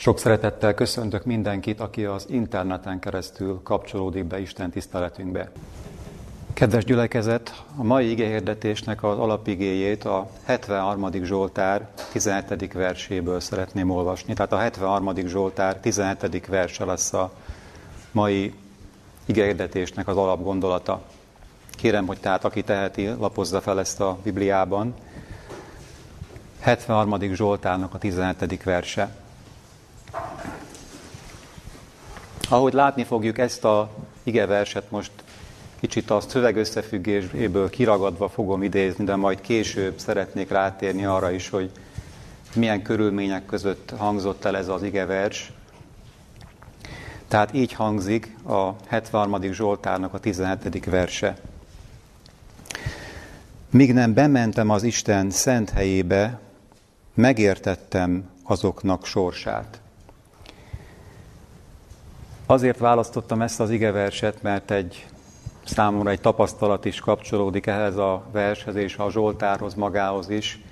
Sok szeretettel köszöntök mindenkit, aki az interneten keresztül kapcsolódik be Isten tiszteletünkbe. Kedves gyülekezet, a mai igéhirdetésnek az alapigéjét a 73. Zsoltár 17. verséből szeretném olvasni. Tehát a 73. Zsoltár 17. verse lesz a mai igéhirdetésnek az alapgondolata. Kérem, hogy tehát aki teheti, lapozza fel ezt a Bibliában. 73. Zsoltárnak a 17. verse. Ahogy látni fogjuk ezt a igeverset most kicsit a szöveg összefüggéséből kiragadva fogom idézni, de majd később szeretnék rátérni arra is, hogy milyen körülmények között hangzott el ez az igevers. Tehát így hangzik a 73. Zsoltárnak a 17. verse. Míg nem bementem az Isten szent helyébe, megértettem azoknak sorsát. Azért választottam ezt az igeverset, mert egy számomra egy tapasztalat is kapcsolódik ehhez a vershez és a Zsoltárhoz magához is.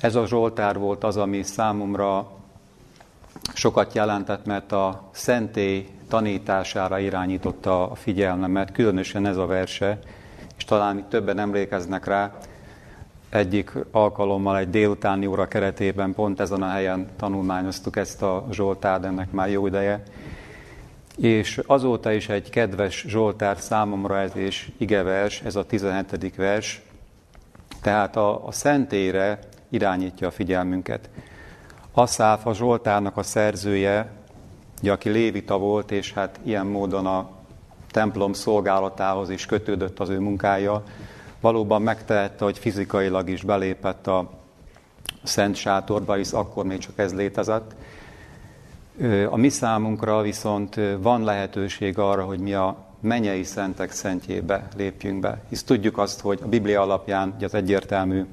Ez a Zsoltár volt az, ami számomra sokat jelentett, mert a szentély tanítására irányította a figyelmemet, különösen ez a verse, és talán itt többen emlékeznek rá, egyik alkalommal egy délutáni óra keretében pont ezen a helyen tanulmányoztuk ezt a Zsoltárt, ennek már jó ideje, és azóta is egy kedves Zsoltár számomra ez és igevers, ez a 17. vers, tehát a, a szentére irányítja a figyelmünket. Asszáf a Zsoltárnak a szerzője, ugye, aki lévita volt, és hát ilyen módon a templom szolgálatához is kötődött az ő munkája, valóban megtehette, hogy fizikailag is belépett a szent sátorba, hisz akkor még csak ez létezett, a mi számunkra viszont van lehetőség arra, hogy mi a menyei szentek szentjébe lépjünk be. Hisz tudjuk azt, hogy a Biblia alapján az egyértelmű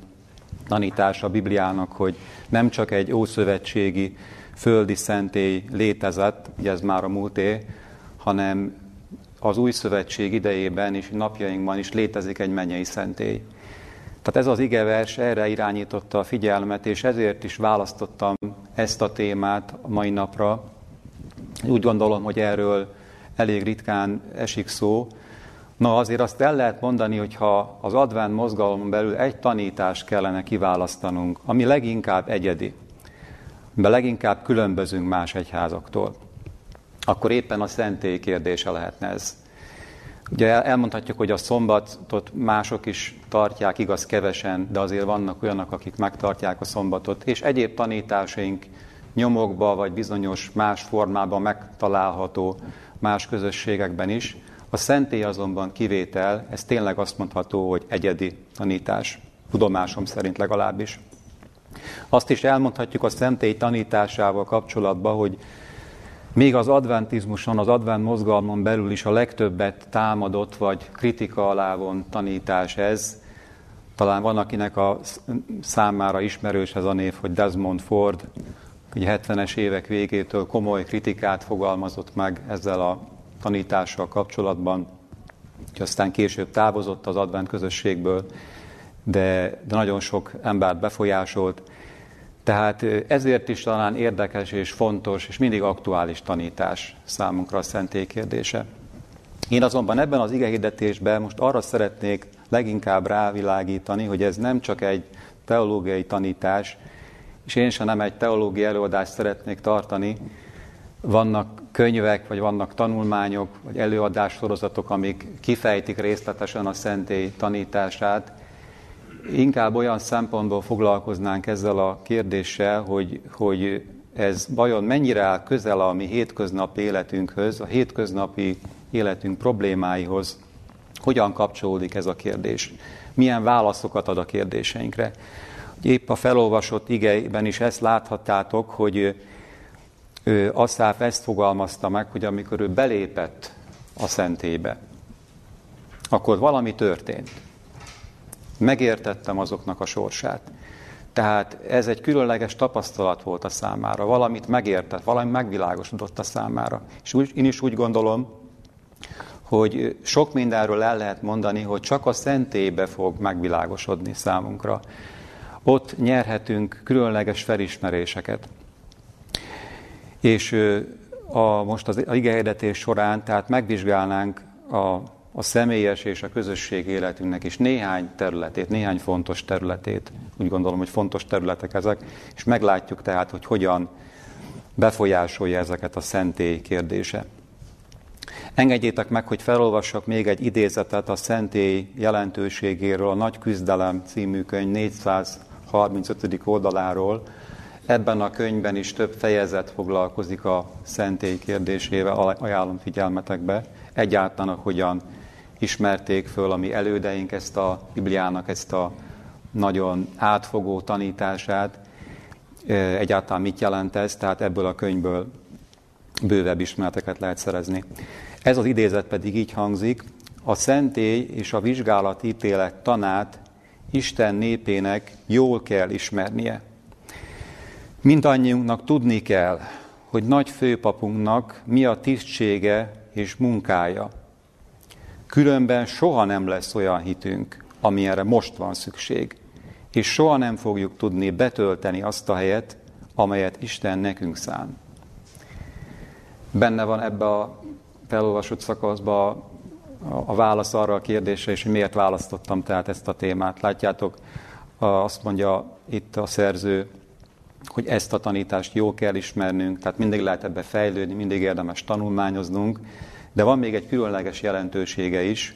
tanítása a Bibliának, hogy nem csak egy ószövetségi földi szentély létezett, ugye ez már a múlté, hanem az új szövetség idejében és napjainkban is létezik egy mennyei szentély. Tehát ez az igevers erre irányította a figyelmet, és ezért is választottam ezt a témát a mai napra. Úgy gondolom, hogy erről elég ritkán esik szó. Na azért azt el lehet mondani, hogy ha az advent mozgalomon belül egy tanítást kellene kiválasztanunk, ami leginkább egyedi, de leginkább különbözünk más egyházaktól, akkor éppen a szentély kérdése lehetne ez. Ugye elmondhatjuk, hogy a szombatot mások is tartják, igaz kevesen, de azért vannak olyanok, akik megtartják a szombatot, és egyéb tanításaink nyomokba, vagy bizonyos más formában megtalálható más közösségekben is. A szentély azonban kivétel, ez tényleg azt mondható, hogy egyedi tanítás, tudomásom szerint legalábbis. Azt is elmondhatjuk a szentély tanításával kapcsolatban, hogy még az adventizmuson, az advent mozgalmon belül is a legtöbbet támadott vagy kritika alá tanítás ez. Talán van, akinek a számára ismerős ez a név, hogy Desmond Ford, ugye 70-es évek végétől komoly kritikát fogalmazott meg ezzel a tanítással kapcsolatban, hogy aztán később távozott az advent közösségből, de, de nagyon sok embert befolyásolt. Tehát ezért is talán érdekes és fontos, és mindig aktuális tanítás számunkra a szentély kérdése. Én azonban ebben az igehirdetésben most arra szeretnék leginkább rávilágítani, hogy ez nem csak egy teológiai tanítás, és én sem nem egy teológiai előadást szeretnék tartani. Vannak könyvek, vagy vannak tanulmányok, vagy előadássorozatok, amik kifejtik részletesen a szentély tanítását, inkább olyan szempontból foglalkoznánk ezzel a kérdéssel, hogy, hogy ez vajon mennyire áll közel a mi hétköznapi életünkhöz, a hétköznapi életünk problémáihoz, hogyan kapcsolódik ez a kérdés, milyen válaszokat ad a kérdéseinkre. Épp a felolvasott igeiben is ezt láthattátok, hogy Asszáf ezt fogalmazta meg, hogy amikor ő belépett a szentébe, akkor valami történt megértettem azoknak a sorsát. Tehát ez egy különleges tapasztalat volt a számára, valamit megértett, valami megvilágosodott a számára. És úgy, én is úgy gondolom, hogy sok mindenről el lehet mondani, hogy csak a szentélybe fog megvilágosodni számunkra. Ott nyerhetünk különleges felismeréseket. És a, most az igehirdetés során, tehát megvizsgálnánk a, a személyes és a közösség életünknek is néhány területét, néhány fontos területét, úgy gondolom, hogy fontos területek ezek, és meglátjuk tehát, hogy hogyan befolyásolja ezeket a szentély kérdése. Engedjétek meg, hogy felolvassak még egy idézetet a szentély jelentőségéről, a Nagy Küzdelem című könyv 435. oldaláról. Ebben a könyvben is több fejezet foglalkozik a szentély kérdésével, ajánlom figyelmetekbe. Egyáltalán hogyan ismerték föl a mi elődeink ezt a Bibliának, ezt a nagyon átfogó tanítását, egyáltalán mit jelent ez, tehát ebből a könyvből bővebb ismereteket lehet szerezni. Ez az idézet pedig így hangzik, a szentély és a vizsgálat ítélet tanát Isten népének jól kell ismernie. Mindannyiunknak tudni kell, hogy nagy főpapunknak mi a tisztsége és munkája. Különben soha nem lesz olyan hitünk, amilyenre most van szükség, és soha nem fogjuk tudni betölteni azt a helyet, amelyet Isten nekünk szán. Benne van ebbe a felolvasott szakaszba a válasz arra a kérdésre, és miért választottam tehát ezt a témát. Látjátok, azt mondja itt a szerző, hogy ezt a tanítást jól kell ismernünk, tehát mindig lehet ebbe fejlődni, mindig érdemes tanulmányoznunk, de van még egy különleges jelentősége is,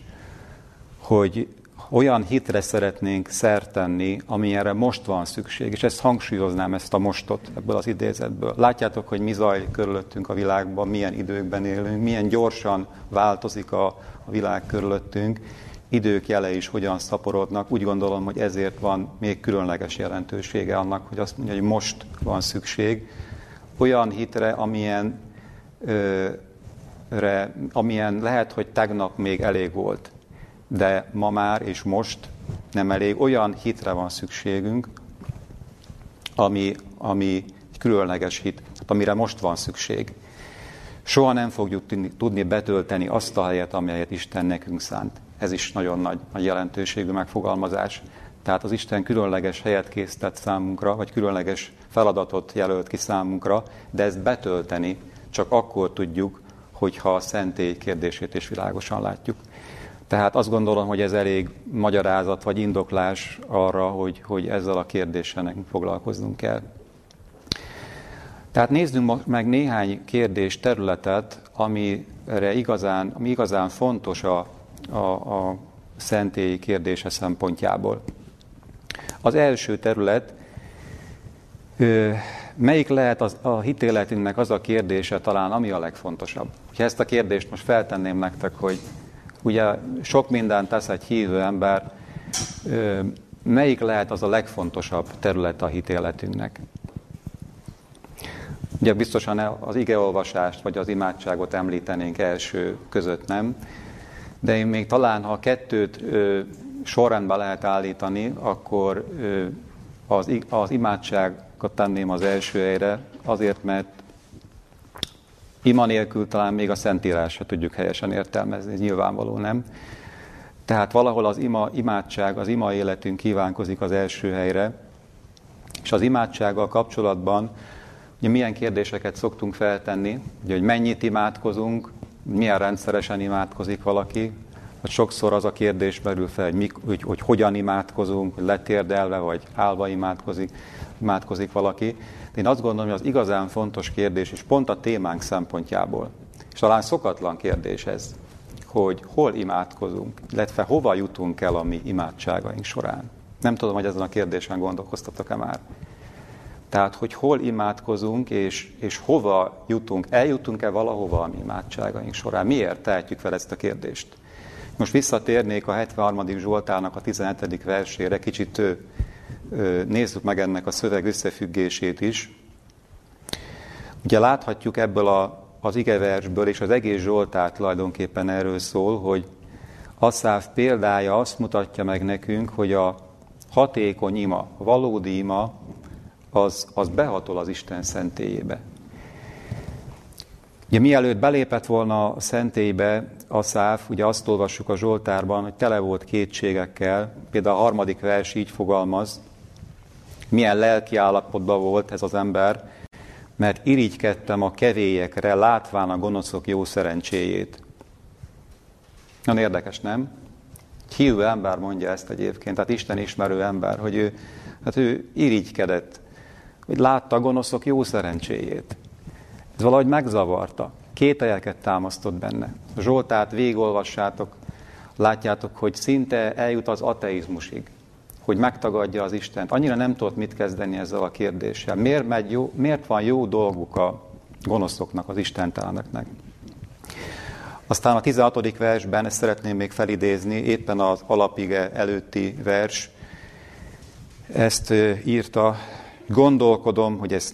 hogy olyan hitre szeretnénk szert tenni, amilyenre most van szükség, és ezt hangsúlyoznám, ezt a mostot ebből az idézetből. Látjátok, hogy mi zajlik körülöttünk a világban, milyen időkben élünk, milyen gyorsan változik a, a világ körülöttünk, idők jele is hogyan szaporodnak. Úgy gondolom, hogy ezért van még különleges jelentősége annak, hogy azt mondja, hogy most van szükség olyan hitre, amilyen, ö, amilyen lehet, hogy tegnap még elég volt de ma már és most nem elég. Olyan hitre van szükségünk, ami, ami egy különleges hit, amire most van szükség. Soha nem fogjuk tudni betölteni azt a helyet, amelyet Isten nekünk szánt. Ez is nagyon nagy, nagy jelentőségű megfogalmazás. Tehát az Isten különleges helyet készített számunkra, vagy különleges feladatot jelölt ki számunkra, de ezt betölteni csak akkor tudjuk, hogyha a szentély kérdését is világosan látjuk. Tehát azt gondolom, hogy ez elég magyarázat vagy indoklás arra, hogy, hogy ezzel a kérdéssel nekünk foglalkoznunk kell. Tehát nézzünk meg néhány kérdés területet, amire igazán, ami igazán fontos a, a, a szentélyi kérdése szempontjából. Az első terület, melyik lehet az, a hitéletünknek az a kérdése talán, ami a legfontosabb? Ha ezt a kérdést most feltenném nektek, hogy Ugye sok mindent tesz egy hívő ember, melyik lehet az a legfontosabb terület a hitéletünknek? Ugye biztosan az igeolvasást vagy az imádságot említenénk első között, nem? De én még talán, ha a kettőt sorrendben lehet állítani, akkor az, az imádságot tenném az első helyre, azért, mert Ima nélkül talán még a Szentírás se tudjuk helyesen értelmezni, ez nyilvánvaló nem. Tehát valahol az ima, imádság, az ima életünk kívánkozik az első helyre, és az imádsággal kapcsolatban ugye milyen kérdéseket szoktunk feltenni, ugye, hogy mennyit imádkozunk, milyen rendszeresen imádkozik valaki, vagy sokszor az a kérdés merül fel, hogy, mik, hogy, hogy hogyan imádkozunk, hogy letérdelve vagy állva imádkozik, imádkozik valaki. De én azt gondolom, hogy az igazán fontos kérdés, és pont a témánk szempontjából, és talán szokatlan kérdés ez, hogy hol imádkozunk, illetve hova jutunk el a mi imádságaink során. Nem tudom, hogy ezen a kérdésen gondolkoztatok-e már. Tehát, hogy hol imádkozunk, és, és hova jutunk, eljutunk-e valahova a mi imádságaink során. Miért tehetjük fel ezt a kérdést? Most visszatérnék a 73. Zsoltának a 17. versére, kicsit nézzük meg ennek a szöveg összefüggését is. Ugye láthatjuk ebből a, az igeversből, és az egész Zsoltár tulajdonképpen erről szól, hogy Asszáv példája azt mutatja meg nekünk, hogy a hatékony ima, a valódi ima, az, az behatol az Isten szentélyébe. Ugye mielőtt belépett volna a szentélybe, Aszáf, ugye azt olvassuk a Zsoltárban, hogy tele volt kétségekkel, például a harmadik vers így fogalmaz, milyen lelki állapotban volt ez az ember, mert irigykedtem a kevélyekre, látván a gonoszok jó szerencséjét. Nagyon érdekes, nem? Hívő ember mondja ezt egyébként, tehát Isten ismerő ember, hogy ő, hát ő irigykedett, hogy látta a gonoszok jó szerencséjét. Ez valahogy megzavarta. Kételyeket támasztott benne. A Zsoltát végolvassátok, látjátok, hogy szinte eljut az ateizmusig, hogy megtagadja az Istent. Annyira nem tudott mit kezdeni ezzel a kérdéssel. Miért, megy jó, miért van jó dolguk a gonoszoknak, az istenteleneknek? Aztán a 16. versben, ezt szeretném még felidézni, éppen az alapige előtti vers, ezt írta, gondolkodom, hogy ezt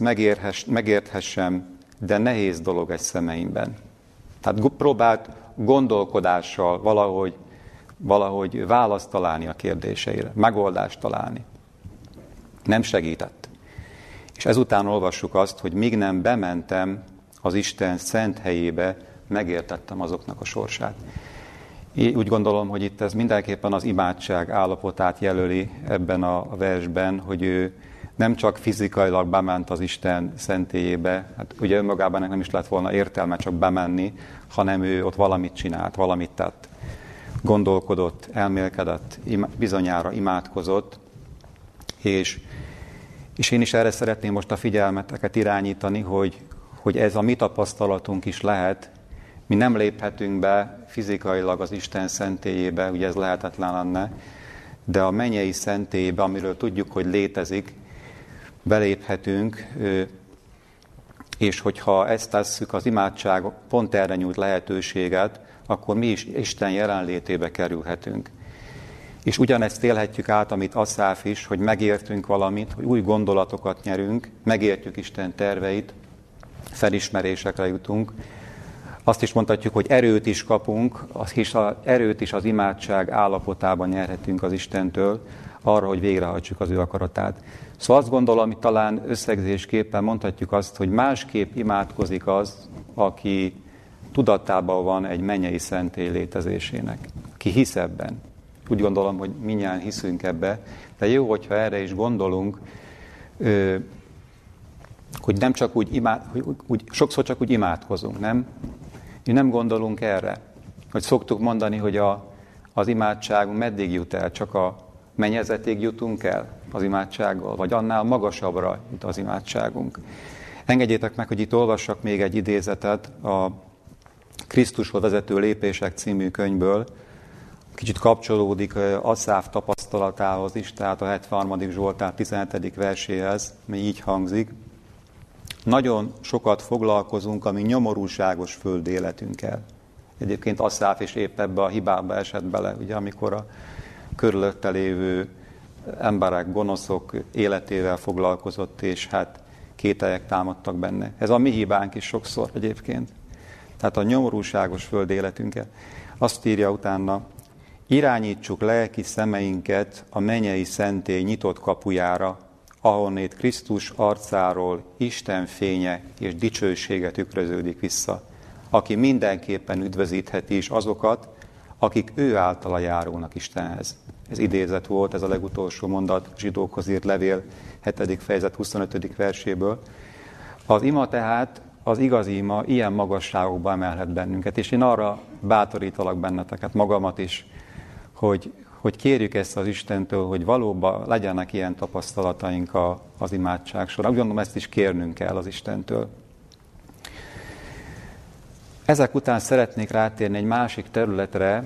megérthessem, de nehéz dolog egy szemeimben. Tehát próbált gondolkodással valahogy, valahogy választ találni a kérdéseire, megoldást találni. Nem segített. És ezután olvassuk azt, hogy míg nem bementem az Isten szent helyébe, megértettem azoknak a sorsát. Én úgy gondolom, hogy itt ez mindenképpen az imádság állapotát jelöli ebben a versben, hogy ő nem csak fizikailag bement az Isten szentélyébe, hát ugye önmagában nem is lett volna értelme csak bemenni, hanem ő ott valamit csinált, valamit tett. Gondolkodott, elmélkedett, bizonyára imádkozott, és, és én is erre szeretném most a figyelmeteket irányítani, hogy, hogy ez a mi tapasztalatunk is lehet, mi nem léphetünk be fizikailag az Isten szentélyébe, ugye ez lehetetlen lenne, de a mennyei szentélyébe, amiről tudjuk, hogy létezik, beléphetünk, és hogyha ezt tesszük, az imádság pont erre nyújt lehetőséget, akkor mi is Isten jelenlétébe kerülhetünk. És ugyanezt élhetjük át, amit Asszáf is, hogy megértünk valamit, hogy új gondolatokat nyerünk, megértjük Isten terveit, felismerésekre jutunk, azt is mondhatjuk, hogy erőt is kapunk, az az erőt is az imádság állapotában nyerhetünk az Istentől, arra, hogy végrehajtsuk az ő akaratát. Szóval azt gondolom, hogy talán összegzésképpen mondhatjuk azt, hogy másképp imádkozik az, aki tudatában van egy mennyei szentély létezésének, ki hisz ebben. Úgy gondolom, hogy minnyáján hiszünk ebbe, de jó, hogyha erre is gondolunk, hogy nem csak úgy, imád, úgy sokszor csak úgy imádkozunk, nem? Mi nem gondolunk erre, hogy szoktuk mondani, hogy a, az imádságunk meddig jut el, csak a mennyezetig jutunk el az imádsággal, vagy annál magasabbra jut az imádságunk. Engedjétek meg, hogy itt olvassak még egy idézetet a Krisztushoz vezető lépések című könyvből, kicsit kapcsolódik Asszáf tapasztalatához is, tehát a 73. Zsoltár 17. verséhez, mi így hangzik. Nagyon sokat foglalkozunk a mi nyomorúságos föld életünkkel. Egyébként Asszáf is épp ebbe a hibába esett bele, ugye, amikor a körülötte lévő emberek, gonoszok életével foglalkozott, és hát kételyek támadtak benne. Ez a mi hibánk is sokszor egyébként. Tehát a nyomorúságos föld életünkkel. Azt írja utána, irányítsuk lelki szemeinket a menyei szentély nyitott kapujára, ahonnét Krisztus arcáról Isten fénye és dicsősége tükröződik vissza, aki mindenképpen üdvözítheti is azokat, akik ő általa járónak Istenhez. Ez idézet volt, ez a legutolsó mondat zsidókhoz írt levél 7. fejezet 25. verséből. Az ima tehát, az igazi ima ilyen magasságokba emelhet bennünket, és én arra bátorítalak benneteket, magamat is, hogy, hogy kérjük ezt az Istentől, hogy valóban legyenek ilyen tapasztalataink a, az imádság során. Úgy gondolom, ezt is kérnünk kell az Istentől. Ezek után szeretnék rátérni egy másik területre,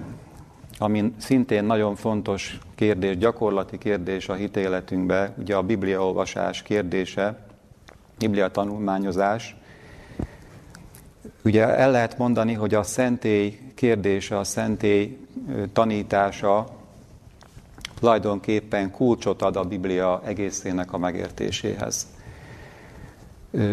ami szintén nagyon fontos kérdés, gyakorlati kérdés a hitéletünkbe, ugye a Biblia olvasás kérdése, Biblia tanulmányozás. Ugye el lehet mondani, hogy a szentély kérdése, a szentély tanítása tulajdonképpen kulcsot ad a Biblia egészének a megértéséhez.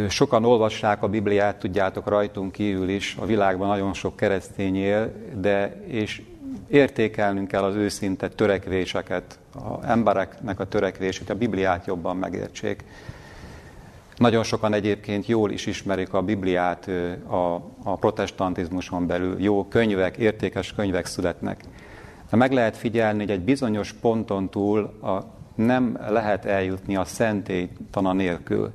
Sokan olvassák a Bibliát, tudjátok, rajtunk kívül is, a világban nagyon sok keresztény él, de és értékelnünk kell az őszinte törekvéseket, a embereknek a törekvését, a Bibliát jobban megértsék. Nagyon sokan egyébként jól is ismerik a Bibliát a, a protestantizmuson belül. Jó könyvek, értékes könyvek születnek. De meg lehet figyelni, hogy egy bizonyos ponton túl a, nem lehet eljutni a szentélytana nélkül.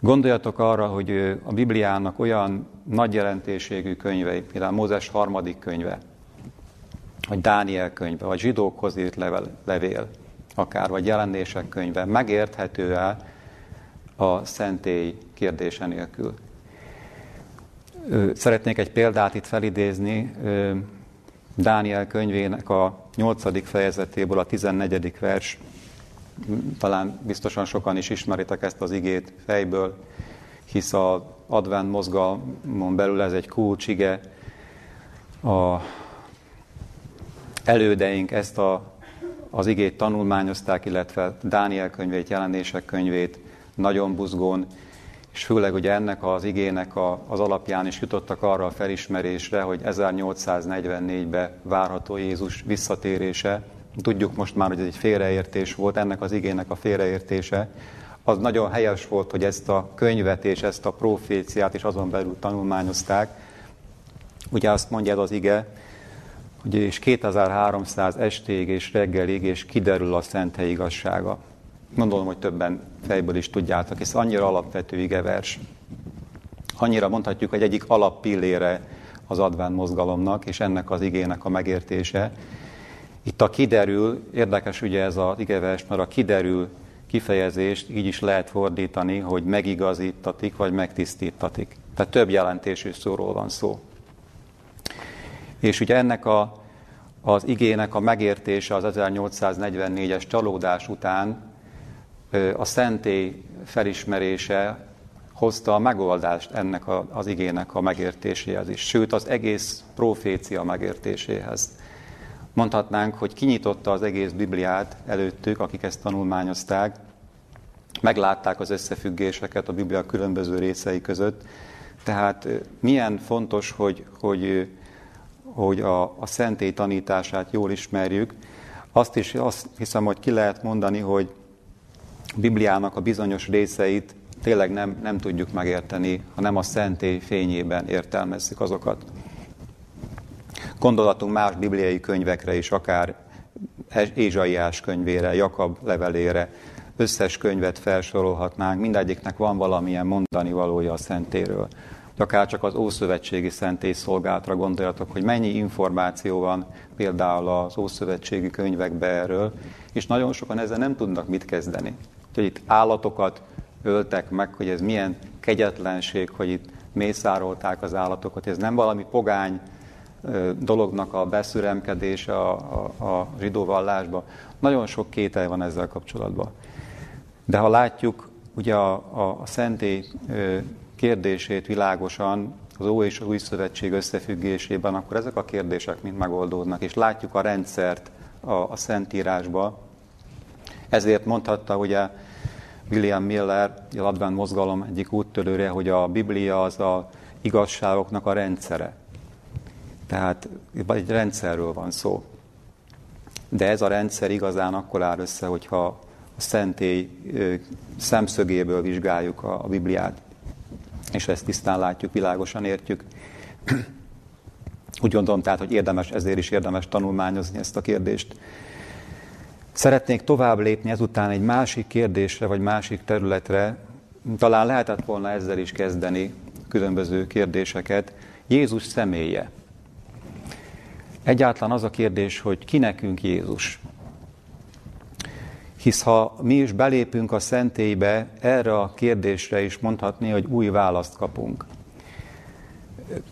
Gondoljatok arra, hogy a Bibliának olyan nagy jelentőségű könyvei, például Mózes harmadik könyve, vagy Dániel könyve, vagy zsidókhoz írt level, levél, akár, vagy jelenések könyve, megérthető el a szentély kérdése nélkül. Szeretnék egy példát itt felidézni, Dániel könyvének a 8. fejezetéből a 14. vers, talán biztosan sokan is ismeritek ezt az igét fejből, hisz a advent mozgalmon belül ez egy kulcsige. A elődeink ezt a, az igét tanulmányozták, illetve Dániel könyvét, jelenések könyvét nagyon buzgón, és főleg ugye ennek az igének a, az alapján is jutottak arra a felismerésre, hogy 1844-ben várható Jézus visszatérése. Tudjuk most már, hogy ez egy félreértés volt, ennek az igének a félreértése. Az nagyon helyes volt, hogy ezt a könyvet és ezt a proféciát is azon belül tanulmányozták. Ugye azt mondja ez az ige, hogy és 2300 estéig és reggelig, és kiderül a szent hely igazsága. Gondolom, hogy többen fejből is tudjátok, hisz annyira alapvető igevers. Annyira mondhatjuk, hogy egyik alappillére az advent mozgalomnak, és ennek az igének a megértése. Itt a kiderül, érdekes ugye ez az igevers, mert a kiderül kifejezést így is lehet fordítani, hogy megigazítatik, vagy megtisztítatik. Tehát több jelentésű szóról van szó. És ugye ennek a, az igének a megértése az 1844-es csalódás után a szentély felismerése hozta a megoldást ennek az igének a megértéséhez is, sőt az egész profécia megértéséhez. Mondhatnánk, hogy kinyitotta az egész Bibliát előttük, akik ezt tanulmányozták, meglátták az összefüggéseket a Biblia különböző részei között. Tehát milyen fontos, hogy, hogy, hogy a, a szentély tanítását jól ismerjük. Azt is azt hiszem, hogy ki lehet mondani, hogy Bibliának a bizonyos részeit tényleg nem, nem tudjuk megérteni, ha nem a szentély fényében értelmezzük azokat. Gondolatunk más bibliai könyvekre is, akár Ézsaiás könyvére, Jakab levelére, összes könyvet felsorolhatnánk, mindegyiknek van valamilyen mondani valója a szentéről. Akár csak az Ószövetségi Szentély szolgálatra gondoljatok, hogy mennyi információ van például az Ószövetségi könyvekben erről, és nagyon sokan ezzel nem tudnak mit kezdeni hogy itt állatokat öltek meg, hogy ez milyen kegyetlenség, hogy itt mészárolták az állatokat. Ez nem valami pogány dolognak a beszüremkedése a, a, a zsidó vallásba. Nagyon sok kétel van ezzel kapcsolatban. De ha látjuk ugye a, a, a szentély kérdését világosan, az Ó és az Új Szövetség összefüggésében, akkor ezek a kérdések mind megoldódnak, és látjuk a rendszert a, a Szentírásba. Ezért mondhatta ugye William Miller, a Advent mozgalom egyik úttörőre, hogy a Biblia az a igazságoknak a rendszere. Tehát egy rendszerről van szó. De ez a rendszer igazán akkor áll össze, hogyha a szentély szemszögéből vizsgáljuk a, a Bibliát, és ezt tisztán látjuk, világosan értjük. Úgy gondolom tehát, hogy érdemes, ezért is érdemes tanulmányozni ezt a kérdést. Szeretnék tovább lépni ezután egy másik kérdésre, vagy másik területre. Talán lehetett volna ezzel is kezdeni különböző kérdéseket. Jézus személye. Egyáltalán az a kérdés, hogy ki nekünk Jézus. Hisz ha mi is belépünk a szentélybe, erre a kérdésre is mondhatni, hogy új választ kapunk.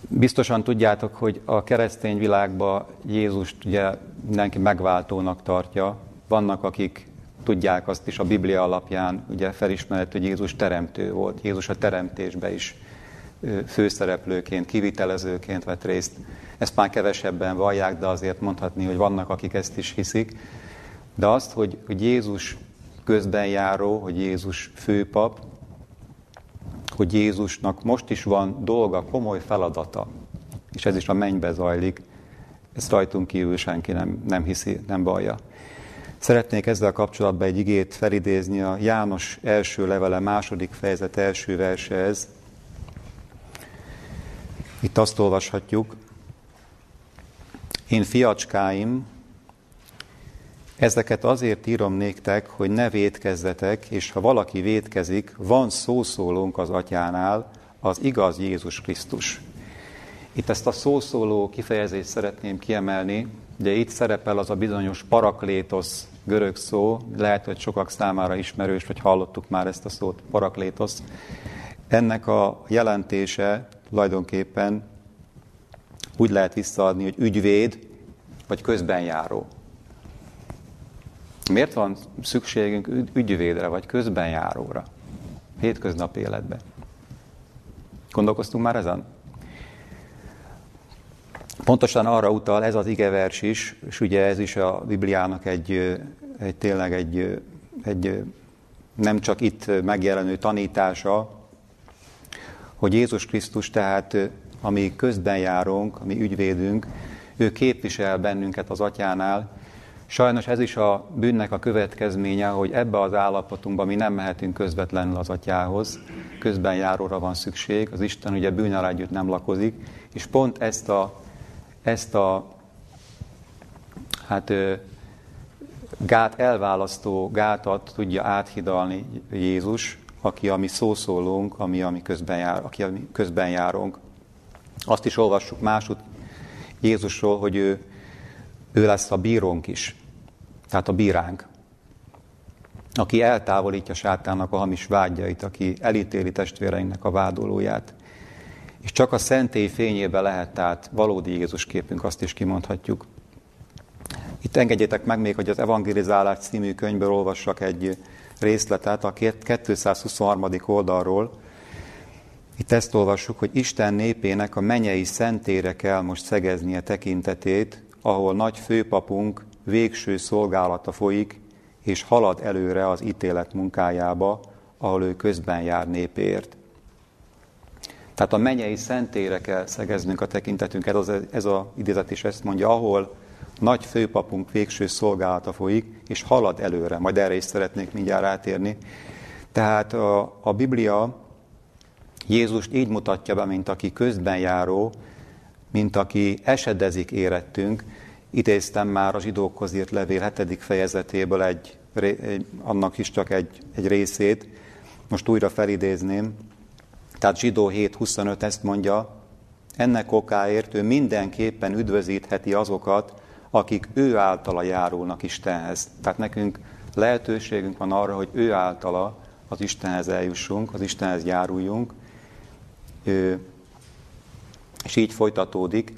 Biztosan tudjátok, hogy a keresztény világban Jézust ugye mindenki megváltónak tartja, vannak, akik tudják azt is a Biblia alapján, ugye felismert, hogy Jézus teremtő volt. Jézus a teremtésbe is főszereplőként, kivitelezőként vett részt. Ezt már kevesebben vallják, de azért mondhatni, hogy vannak, akik ezt is hiszik. De azt, hogy, hogy Jézus közben járó, hogy Jézus főpap, hogy Jézusnak most is van dolga, komoly feladata, és ez is a mennybe zajlik, ezt rajtunk kívül senki nem, nem hiszi, nem ballja. Szeretnék ezzel kapcsolatban egy igét felidézni a János első levele második fejezet első versehez. Itt azt olvashatjuk, én fiacskáim, Ezeket azért írom néktek, hogy ne védkezzetek, és ha valaki védkezik, van szószólónk az atyánál, az igaz Jézus Krisztus. Itt ezt a szószóló kifejezést szeretném kiemelni, ugye itt szerepel az a bizonyos paraklétosz görög szó, lehet, hogy sokak számára ismerős, vagy hallottuk már ezt a szót, paraklétosz. Ennek a jelentése tulajdonképpen úgy lehet visszaadni, hogy ügyvéd, vagy közbenjáró. Miért van szükségünk ügyvédre, vagy közbenjáróra? Hétköznapi életben. Gondolkoztunk már ezen? Pontosan arra utal ez az igevers is, és ugye ez is a Bibliának egy, egy tényleg egy, egy nem csak itt megjelenő tanítása, hogy Jézus Krisztus tehát, ami közben járunk, ami ügyvédünk, ő képvisel bennünket az atyánál. Sajnos ez is a bűnnek a következménye, hogy ebbe az állapotunkban mi nem mehetünk közvetlenül az atyához, közben járóra van szükség, az Isten ugye bűnnel együtt nem lakozik, és pont ezt a ezt a hát, gát elválasztó gátat tudja áthidalni Jézus, aki a mi szószólónk, ami, ami közben jár, aki ami közben járunk. Azt is olvassuk másút Jézusról, hogy ő, ő lesz a bírónk is, tehát a bíránk, aki eltávolítja sátának a hamis vágyait, aki elítéli testvéreinknek a vádolóját. És csak a szentély fényében lehet tehát valódi Jézus képünk, azt is kimondhatjuk. Itt engedjétek meg még, hogy az Evangelizálás című könyvből olvassak egy részletet a 223. oldalról. Itt ezt olvassuk, hogy Isten népének a menyei szentére kell most szegeznie tekintetét, ahol nagy főpapunk végső szolgálata folyik, és halad előre az ítélet munkájába, ahol ő közben jár népért. Tehát a menyei szentére kell szegeznünk a tekintetünk, ez, ez a idézet is ezt mondja, ahol nagy főpapunk végső szolgálata folyik, és halad előre. Majd erre is szeretnék mindjárt rátérni. Tehát a, a Biblia Jézust így mutatja be, mint aki közben járó, mint aki esedezik érettünk. Idéztem már a zsidókhoz írt levél 7. fejezetéből egy, annak is csak egy, egy részét. Most újra felidézném. Tehát zsidó 7.25 ezt mondja, ennek okáért ő mindenképpen üdvözítheti azokat, akik ő általa járulnak Istenhez. Tehát nekünk lehetőségünk van arra, hogy ő általa az Istenhez eljussunk, az Istenhez járuljunk, és így folytatódik,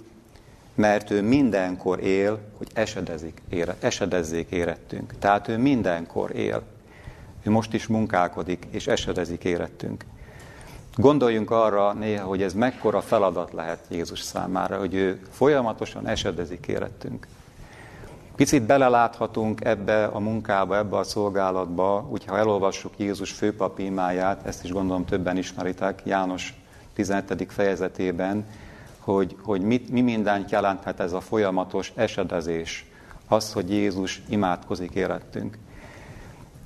mert ő mindenkor él, hogy esedezik, éret, esedezzék érettünk. Tehát ő mindenkor él. Ő most is munkálkodik, és esedezik érettünk. Gondoljunk arra néha, hogy ez mekkora feladat lehet Jézus számára, hogy ő folyamatosan esedezik érettünk. Picit beleláthatunk ebbe a munkába, ebbe a szolgálatba, úgyha elolvassuk Jézus főpapi imáját, ezt is gondolom többen ismeritek, János 17. fejezetében, hogy, hogy mit, mi mindent jelenthet ez a folyamatos esedezés, az, hogy Jézus imádkozik érettünk.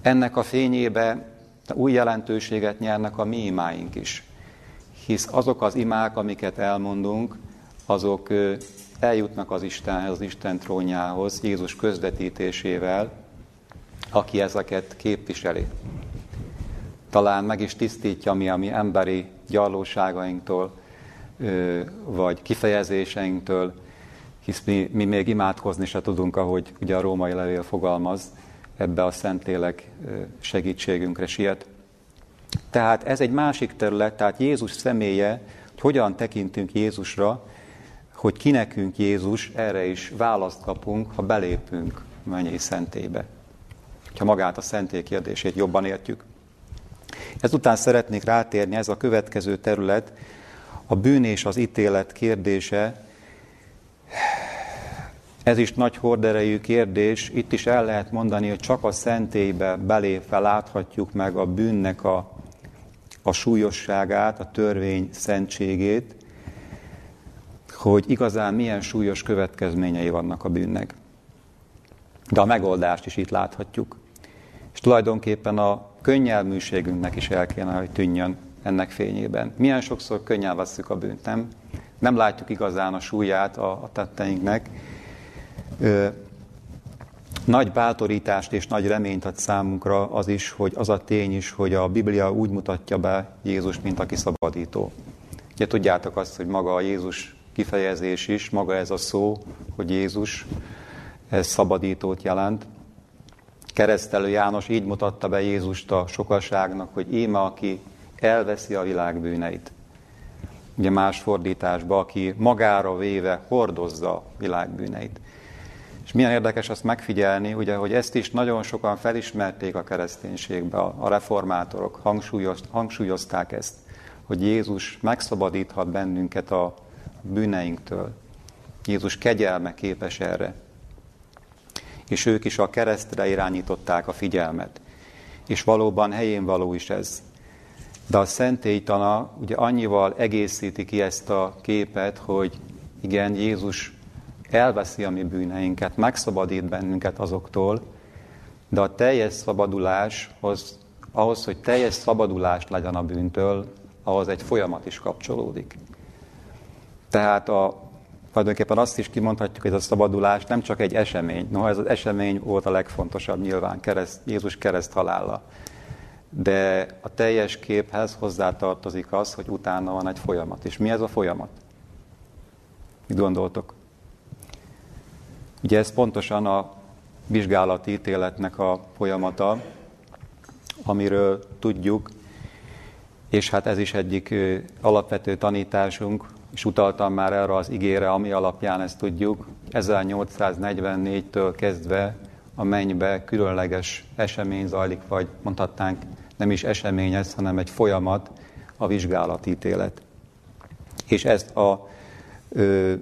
Ennek a fényébe új jelentőséget nyernek a mi imáink is. Hisz azok az imák, amiket elmondunk, azok eljutnak az Istenhez, az Isten trónjához, Jézus közvetítésével, aki ezeket képviseli. Talán meg is tisztítja mi a mi emberi gyarlóságainktól, vagy kifejezéseinktől, hisz mi, mi még imádkozni se tudunk, ahogy ugye a római levél fogalmaz, ebbe a Szentlélek segítségünkre siet. Tehát ez egy másik terület, tehát Jézus személye, hogy hogyan tekintünk Jézusra, hogy kinekünk Jézus, erre is választ kapunk, ha belépünk a mennyei szentélybe. Ha magát a szentély kérdését jobban értjük. Ezután szeretnék rátérni, ez a következő terület, a bűn és az ítélet kérdése, ez is nagy horderejű kérdés. Itt is el lehet mondani, hogy csak a szentélybe belépve láthatjuk meg a bűnnek a, a súlyosságát, a törvény szentségét, hogy igazán milyen súlyos következményei vannak a bűnnek. De a megoldást is itt láthatjuk. És tulajdonképpen a könnyelműségünknek is el kéne, hogy tűnjön ennek fényében. Milyen sokszor könnyen veszük a bűnt, nem? Nem látjuk igazán a súlyát a, a tetteinknek, Nagy bátorítást és nagy reményt ad számunkra az is, hogy az a tény is, hogy a Biblia úgy mutatja be Jézus, mint aki szabadító. Ugye tudjátok azt, hogy maga a Jézus kifejezés is, maga ez a szó, hogy Jézus, ez szabadítót jelent. Keresztelő János így mutatta be Jézust a sokaságnak, hogy éme, aki elveszi a világ bűneit. Ugye más fordításban, aki magára véve hordozza világ bűneit. És milyen érdekes azt megfigyelni, ugye, hogy ezt is nagyon sokan felismerték a kereszténységbe, a reformátorok hangsúlyoz, hangsúlyozták ezt, hogy Jézus megszabadíthat bennünket a bűneinktől. Jézus kegyelme képes erre. És ők is a keresztre irányították a figyelmet. És valóban helyén való is ez. De a szentélytana ugye annyival egészíti ki ezt a képet, hogy igen, Jézus elveszi a mi bűneinket, megszabadít bennünket azoktól, de a teljes szabaduláshoz, ahhoz, hogy teljes szabadulást legyen a bűntől, ahhoz egy folyamat is kapcsolódik. Tehát a, tulajdonképpen azt is kimondhatjuk, hogy ez a szabadulás nem csak egy esemény. Noha ez az esemény volt a legfontosabb nyilván, kereszt, Jézus kereszt halála. De a teljes képhez hozzátartozik az, hogy utána van egy folyamat. És mi ez a folyamat? Mit gondoltok? Ugye ez pontosan a vizsgálati ítéletnek a folyamata, amiről tudjuk, és hát ez is egyik alapvető tanításunk, és utaltam már erre az igére, ami alapján ezt tudjuk. 1844-től kezdve a mennybe különleges esemény zajlik, vagy mondhatnánk nem is esemény ez, hanem egy folyamat, a vizsgálatítélet. És ezt a ö,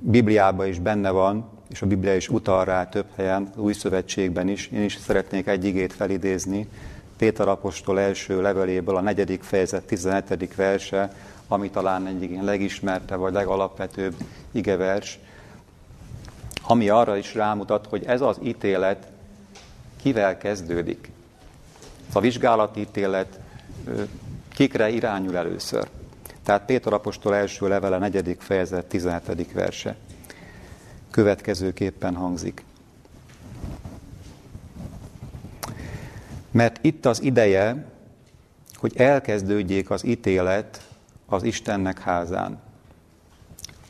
Bibliában is benne van, és a Biblia is utal rá több helyen, az Új Szövetségben is. Én is szeretnék egy igét felidézni, Péter apostol első leveléből a negyedik fejezet 17. verse, ami talán egyik legismerte vagy legalapvetőbb igevers, ami arra is rámutat, hogy ez az ítélet kivel kezdődik. Ez a vizsgálati ítélet kikre irányul először. Tehát Péter apostol első levele, negyedik fejezet, 17. verse. Következőképpen hangzik. Mert itt az ideje, hogy elkezdődjék az ítélet az Istennek házán.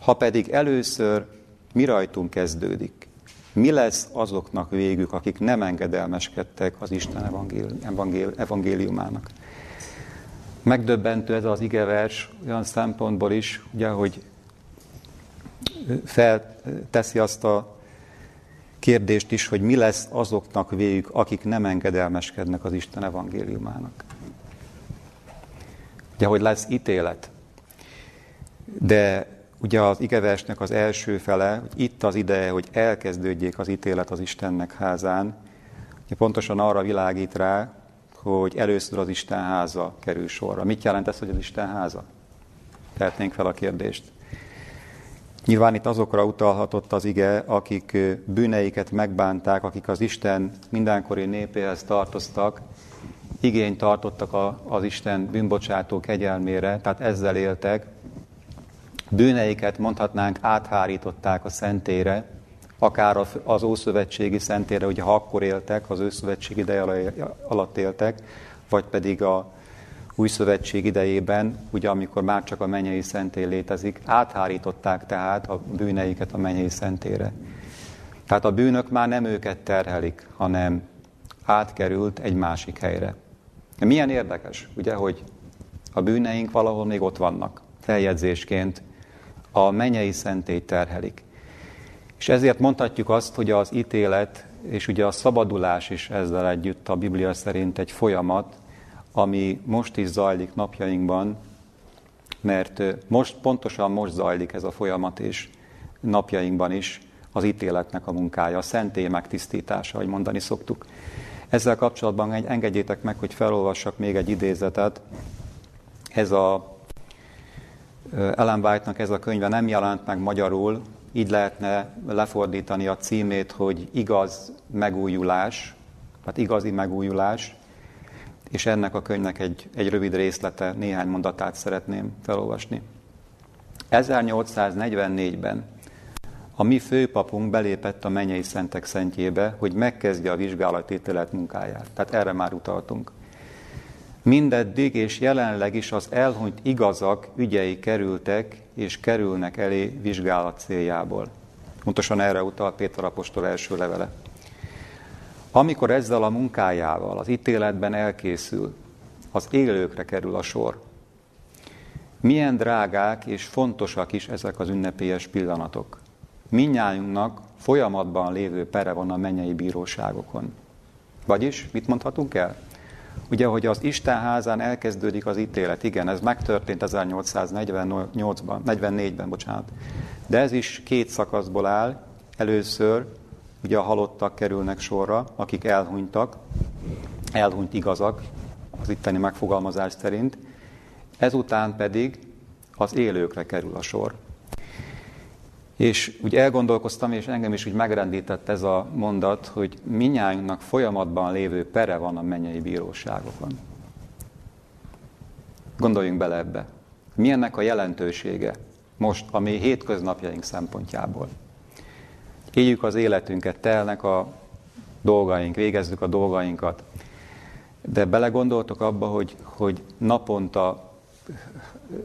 Ha pedig először mi rajtunk kezdődik, mi lesz azoknak végük, akik nem engedelmeskedtek az Isten evangéli, evangéliumának. Megdöbbentő ez az igevers olyan szempontból is, ugye, hogy felteszi azt a kérdést is, hogy mi lesz azoknak végük, akik nem engedelmeskednek az Isten evangéliumának. Ugye, hogy lesz ítélet. De ugye az igeversnek az első fele, hogy itt az ideje, hogy elkezdődjék az ítélet az Istennek házán, ugye pontosan arra világít rá, hogy először az Isten háza kerül sorra. Mit jelent ez, hogy az Isten háza? Tehetnénk fel a kérdést. Nyilván itt azokra utalhatott az ige, akik bűneiket megbánták, akik az Isten mindenkori népéhez tartoztak, igényt tartottak az Isten bűnbocsátó kegyelmére, tehát ezzel éltek. Bűneiket mondhatnánk áthárították a szentére, akár az Ószövetségi szentére, ugye ha akkor éltek, az őszövetség ideje alatt éltek, vagy pedig a új szövetség idejében, ugye amikor már csak a mennyei szentély létezik, áthárították tehát a bűneiket a mennyei szentére. Tehát a bűnök már nem őket terhelik, hanem átkerült egy másik helyre. Milyen érdekes, ugye, hogy a bűneink valahol még ott vannak, feljegyzésként a mennyei szentély terhelik. És ezért mondhatjuk azt, hogy az ítélet és ugye a szabadulás is ezzel együtt a Biblia szerint egy folyamat, ami most is zajlik napjainkban, mert most, pontosan most zajlik ez a folyamat, és napjainkban is az ítéletnek a munkája, a szentély megtisztítása, ahogy mondani szoktuk. Ezzel kapcsolatban engedjétek meg, hogy felolvassak még egy idézetet. Ez a Ellen White-nak ez a könyve nem jelent meg magyarul, így lehetne lefordítani a címét, hogy igaz megújulás, tehát igazi megújulás, és ennek a könyvnek egy, egy rövid részlete, néhány mondatát szeretném felolvasni. 1844-ben a mi főpapunk belépett a mennyei szentek szentjébe, hogy megkezdje a vizsgálatételet munkáját. Tehát erre már utaltunk. Mindeddig és jelenleg is az elhunyt igazak ügyei kerültek és kerülnek elé vizsgálat céljából. Pontosan erre utal Péter apostol első levele. Amikor ezzel a munkájával az ítéletben elkészül, az élőkre kerül a sor. Milyen drágák és fontosak is ezek az ünnepélyes pillanatok. Minnyájunknak folyamatban lévő pere van a mennyei bíróságokon. Vagyis, mit mondhatunk el? Ugye, hogy az Isten házán elkezdődik az ítélet, igen, ez megtörtént 1848-ban, 44-ben, bocsánat. De ez is két szakaszból áll. Először ugye a halottak kerülnek sorra, akik elhunytak, elhunyt igazak, az itteni megfogalmazás szerint, ezután pedig az élőkre kerül a sor. És úgy elgondolkoztam, és engem is úgy megrendített ez a mondat, hogy minnyájunknak folyamatban lévő pere van a mennyei bíróságokon. Gondoljunk bele ebbe. Mi a jelentősége most a mi hétköznapjaink szempontjából? Éljük az életünket, telnek a dolgaink, végezzük a dolgainkat. De belegondoltok abba, hogy, hogy naponta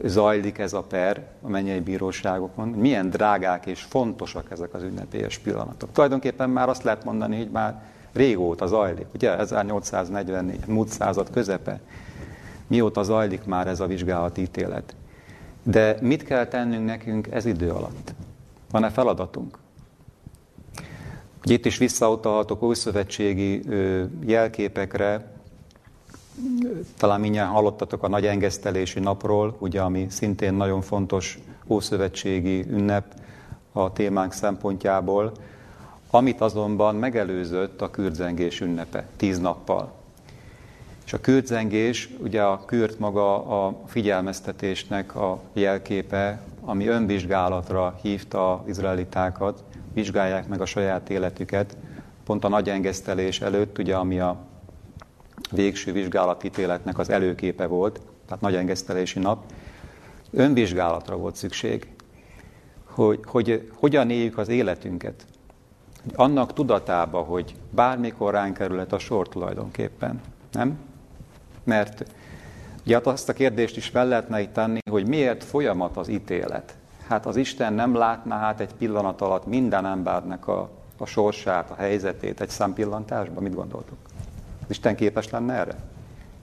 zajlik ez a per a mennyei bíróságokon, milyen drágák és fontosak ezek az ünnepélyes pillanatok. Tulajdonképpen már azt lehet mondani, hogy már régóta zajlik, ugye 1844, múlt század közepe, mióta zajlik már ez a vizsgálati ítélet. De mit kell tennünk nekünk ez idő alatt? Van-e feladatunk? Ugye itt is visszautalhatok újszövetségi jelképekre, talán mindjárt hallottatok a nagy engesztelési napról, ugye, ami szintén nagyon fontos ószövetségi ünnep a témánk szempontjából, amit azonban megelőzött a kürdzengés ünnepe, tíz nappal. És a kürdzengés, ugye a kürt maga a figyelmeztetésnek a jelképe, ami önvizsgálatra hívta az izraelitákat, vizsgálják meg a saját életüket, pont a nagy engesztelés előtt, ugye, ami a végső vizsgálatítéletnek az előképe volt, tehát nagy engesztelési nap, önvizsgálatra volt szükség, hogy, hogy hogyan éljük az életünket. Annak tudatába, hogy bármikor ránk kerülhet a sor tulajdonképpen, nem? Mert ugye hát azt a kérdést is fel lehetne itt tenni, hogy miért folyamat az ítélet. Hát az Isten nem látná hát egy pillanat alatt minden embernek a, a sorsát, a helyzetét egy szempillantásban? Mit gondoltok? Az Isten képes lenne erre?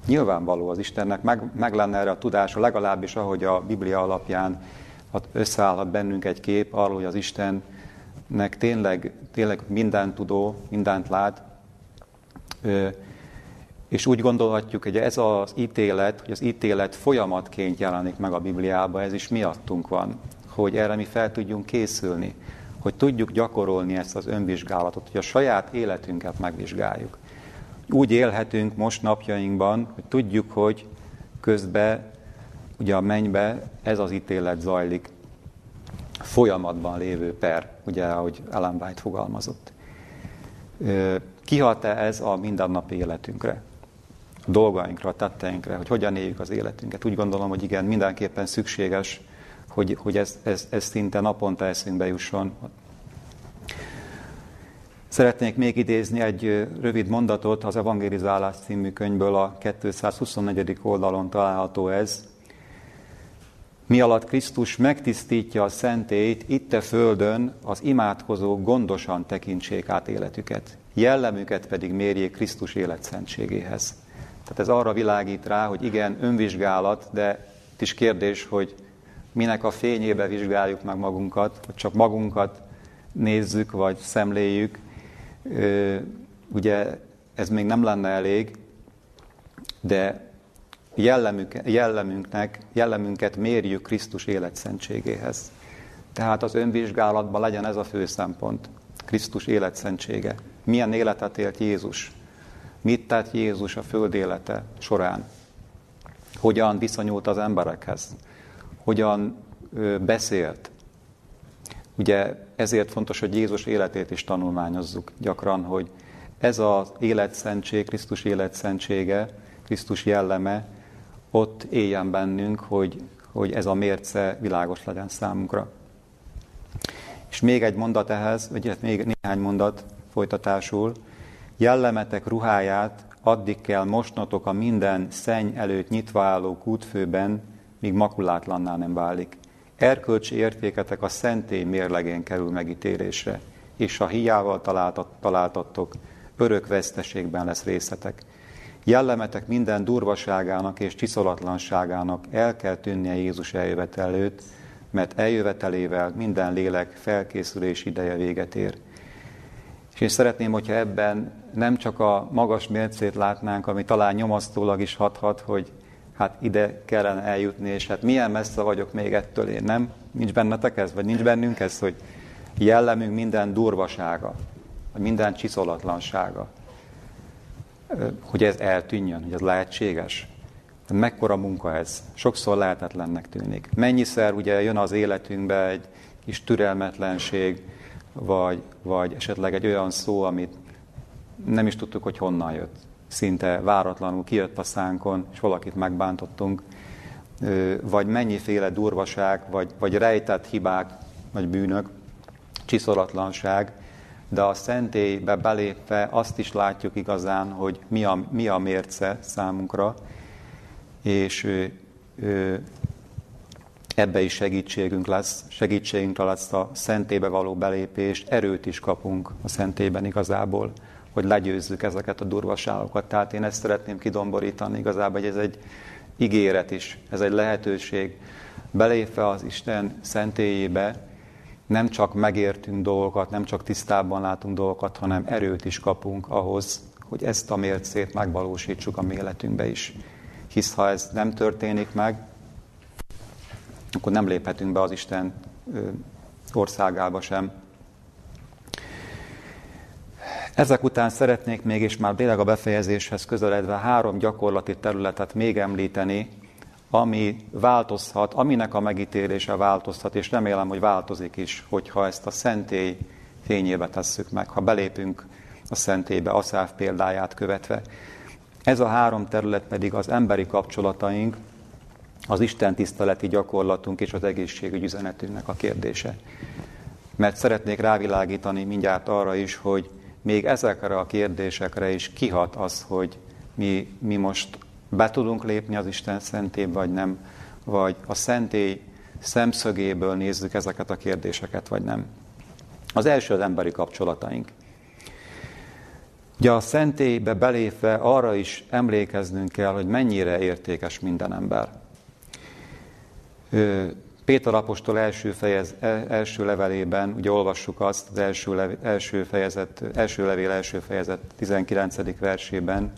Nyilvánvaló az Istennek meg, meg lenne erre a tudása, legalábbis ahogy a Biblia alapján összeállhat bennünk egy kép arról, hogy az Istennek tényleg, tényleg mindent tudó, mindent lát, és úgy gondolhatjuk, hogy ez az ítélet, hogy az ítélet folyamatként jelenik meg a Bibliában, ez is miattunk van, hogy erre mi fel tudjunk készülni, hogy tudjuk gyakorolni ezt az önvizsgálatot, hogy a saját életünket megvizsgáljuk úgy élhetünk most napjainkban, hogy tudjuk, hogy közben ugye a mennybe ez az ítélet zajlik, folyamatban lévő per, ugye, ahogy Ellen White fogalmazott. Kihat-e ez a mindennapi életünkre, a dolgainkra, a tetteinkre, hogy hogyan éljük az életünket? Úgy gondolom, hogy igen, mindenképpen szükséges, hogy, hogy ez, ez, ez szinte naponta eszünkbe jusson, Szeretnék még idézni egy rövid mondatot az Evangelizálás című könyvből, a 224. oldalon található ez. Mi alatt Krisztus megtisztítja a szentét, itt a földön az imádkozók gondosan tekintsék át életüket, jellemüket pedig mérjék Krisztus életszentségéhez. Tehát ez arra világít rá, hogy igen, önvizsgálat, de itt is kérdés, hogy minek a fényébe vizsgáljuk meg magunkat, hogy csak magunkat nézzük, vagy szemléljük, ugye ez még nem lenne elég, de jellemünk, jellemünknek, jellemünket mérjük Krisztus életszentségéhez. Tehát az önvizsgálatban legyen ez a fő szempont, Krisztus életszentsége. Milyen életet élt Jézus? Mit tett Jézus a föld élete során? Hogyan viszonyult az emberekhez? Hogyan beszélt? Ugye ezért fontos, hogy Jézus életét is tanulmányozzuk gyakran, hogy ez az életszentség, Krisztus életszentsége, Krisztus jelleme ott éljen bennünk, hogy, hogy ez a mérce világos legyen számunkra. És még egy mondat ehhez, vagy még néhány mondat folytatásul. Jellemetek ruháját addig kell mosnotok a minden szenny előtt nyitva álló kútfőben, míg makulátlanná nem válik. Erkölcsi értéketek a szentély mérlegén kerül megítélésre, és ha hiával találtattok, örök veszteségben lesz részletek. Jellemetek minden durvaságának és csiszolatlanságának el kell tűnnie Jézus eljövet előtt, mert eljövetelével minden lélek felkészülés ideje véget ér. És én szeretném, hogyha ebben nem csak a magas mércét látnánk, ami talán nyomasztólag is hathat, hogy hát ide kellene eljutni, és hát milyen messze vagyok még ettől én, nem? Nincs bennetek ez, vagy nincs bennünk ez, hogy jellemünk minden durvasága, vagy minden csiszolatlansága, hogy ez eltűnjön, hogy ez lehetséges. Mekkora munka ez? Sokszor lehetetlennek tűnik. Mennyiszer ugye jön az életünkbe egy kis türelmetlenség, vagy, vagy esetleg egy olyan szó, amit nem is tudtuk, hogy honnan jött. Szinte váratlanul kijött a szánkon, és valakit megbántottunk, vagy mennyiféle durvaság, vagy, vagy rejtett hibák, vagy bűnök, csiszolatlanság, de a szentélybe belépve azt is látjuk igazán, hogy mi a, mi a mérce számunkra, és ebbe is segítségünk lesz, segítségünkre lesz a szentébe való belépést, erőt is kapunk a szentében igazából, hogy legyőzzük ezeket a durvaságokat. Tehát én ezt szeretném kidomborítani igazából, hogy ez egy ígéret is, ez egy lehetőség. Belépve az Isten szentélyébe nem csak megértünk dolgokat, nem csak tisztában látunk dolgokat, hanem erőt is kapunk ahhoz, hogy ezt a mércét megvalósítsuk a mi életünkbe is. Hisz ha ez nem történik meg, akkor nem léphetünk be az Isten országába sem. Ezek után szeretnék még, és már tényleg a befejezéshez közeledve három gyakorlati területet még említeni, ami változhat, aminek a megítélése változhat, és remélem, hogy változik is, hogyha ezt a szentély fényébe tesszük meg, ha belépünk a szentélybe, Aszáv példáját követve. Ez a három terület pedig az emberi kapcsolataink, az Isten tiszteleti gyakorlatunk és az egészségügy üzenetünknek a kérdése. Mert szeretnék rávilágítani mindjárt arra is, hogy még ezekre a kérdésekre is kihat az, hogy mi, mi most be tudunk lépni az Isten szentébe, vagy nem, vagy a szentély szemszögéből nézzük ezeket a kérdéseket, vagy nem. Az első az emberi kapcsolataink. Ugye a szentélybe belépve arra is emlékeznünk kell, hogy mennyire értékes minden ember. Péter apostol első, fejez, e, első levelében, ugye olvassuk azt, az első, lev, első, fejezet, első levél első fejezet 19. versében,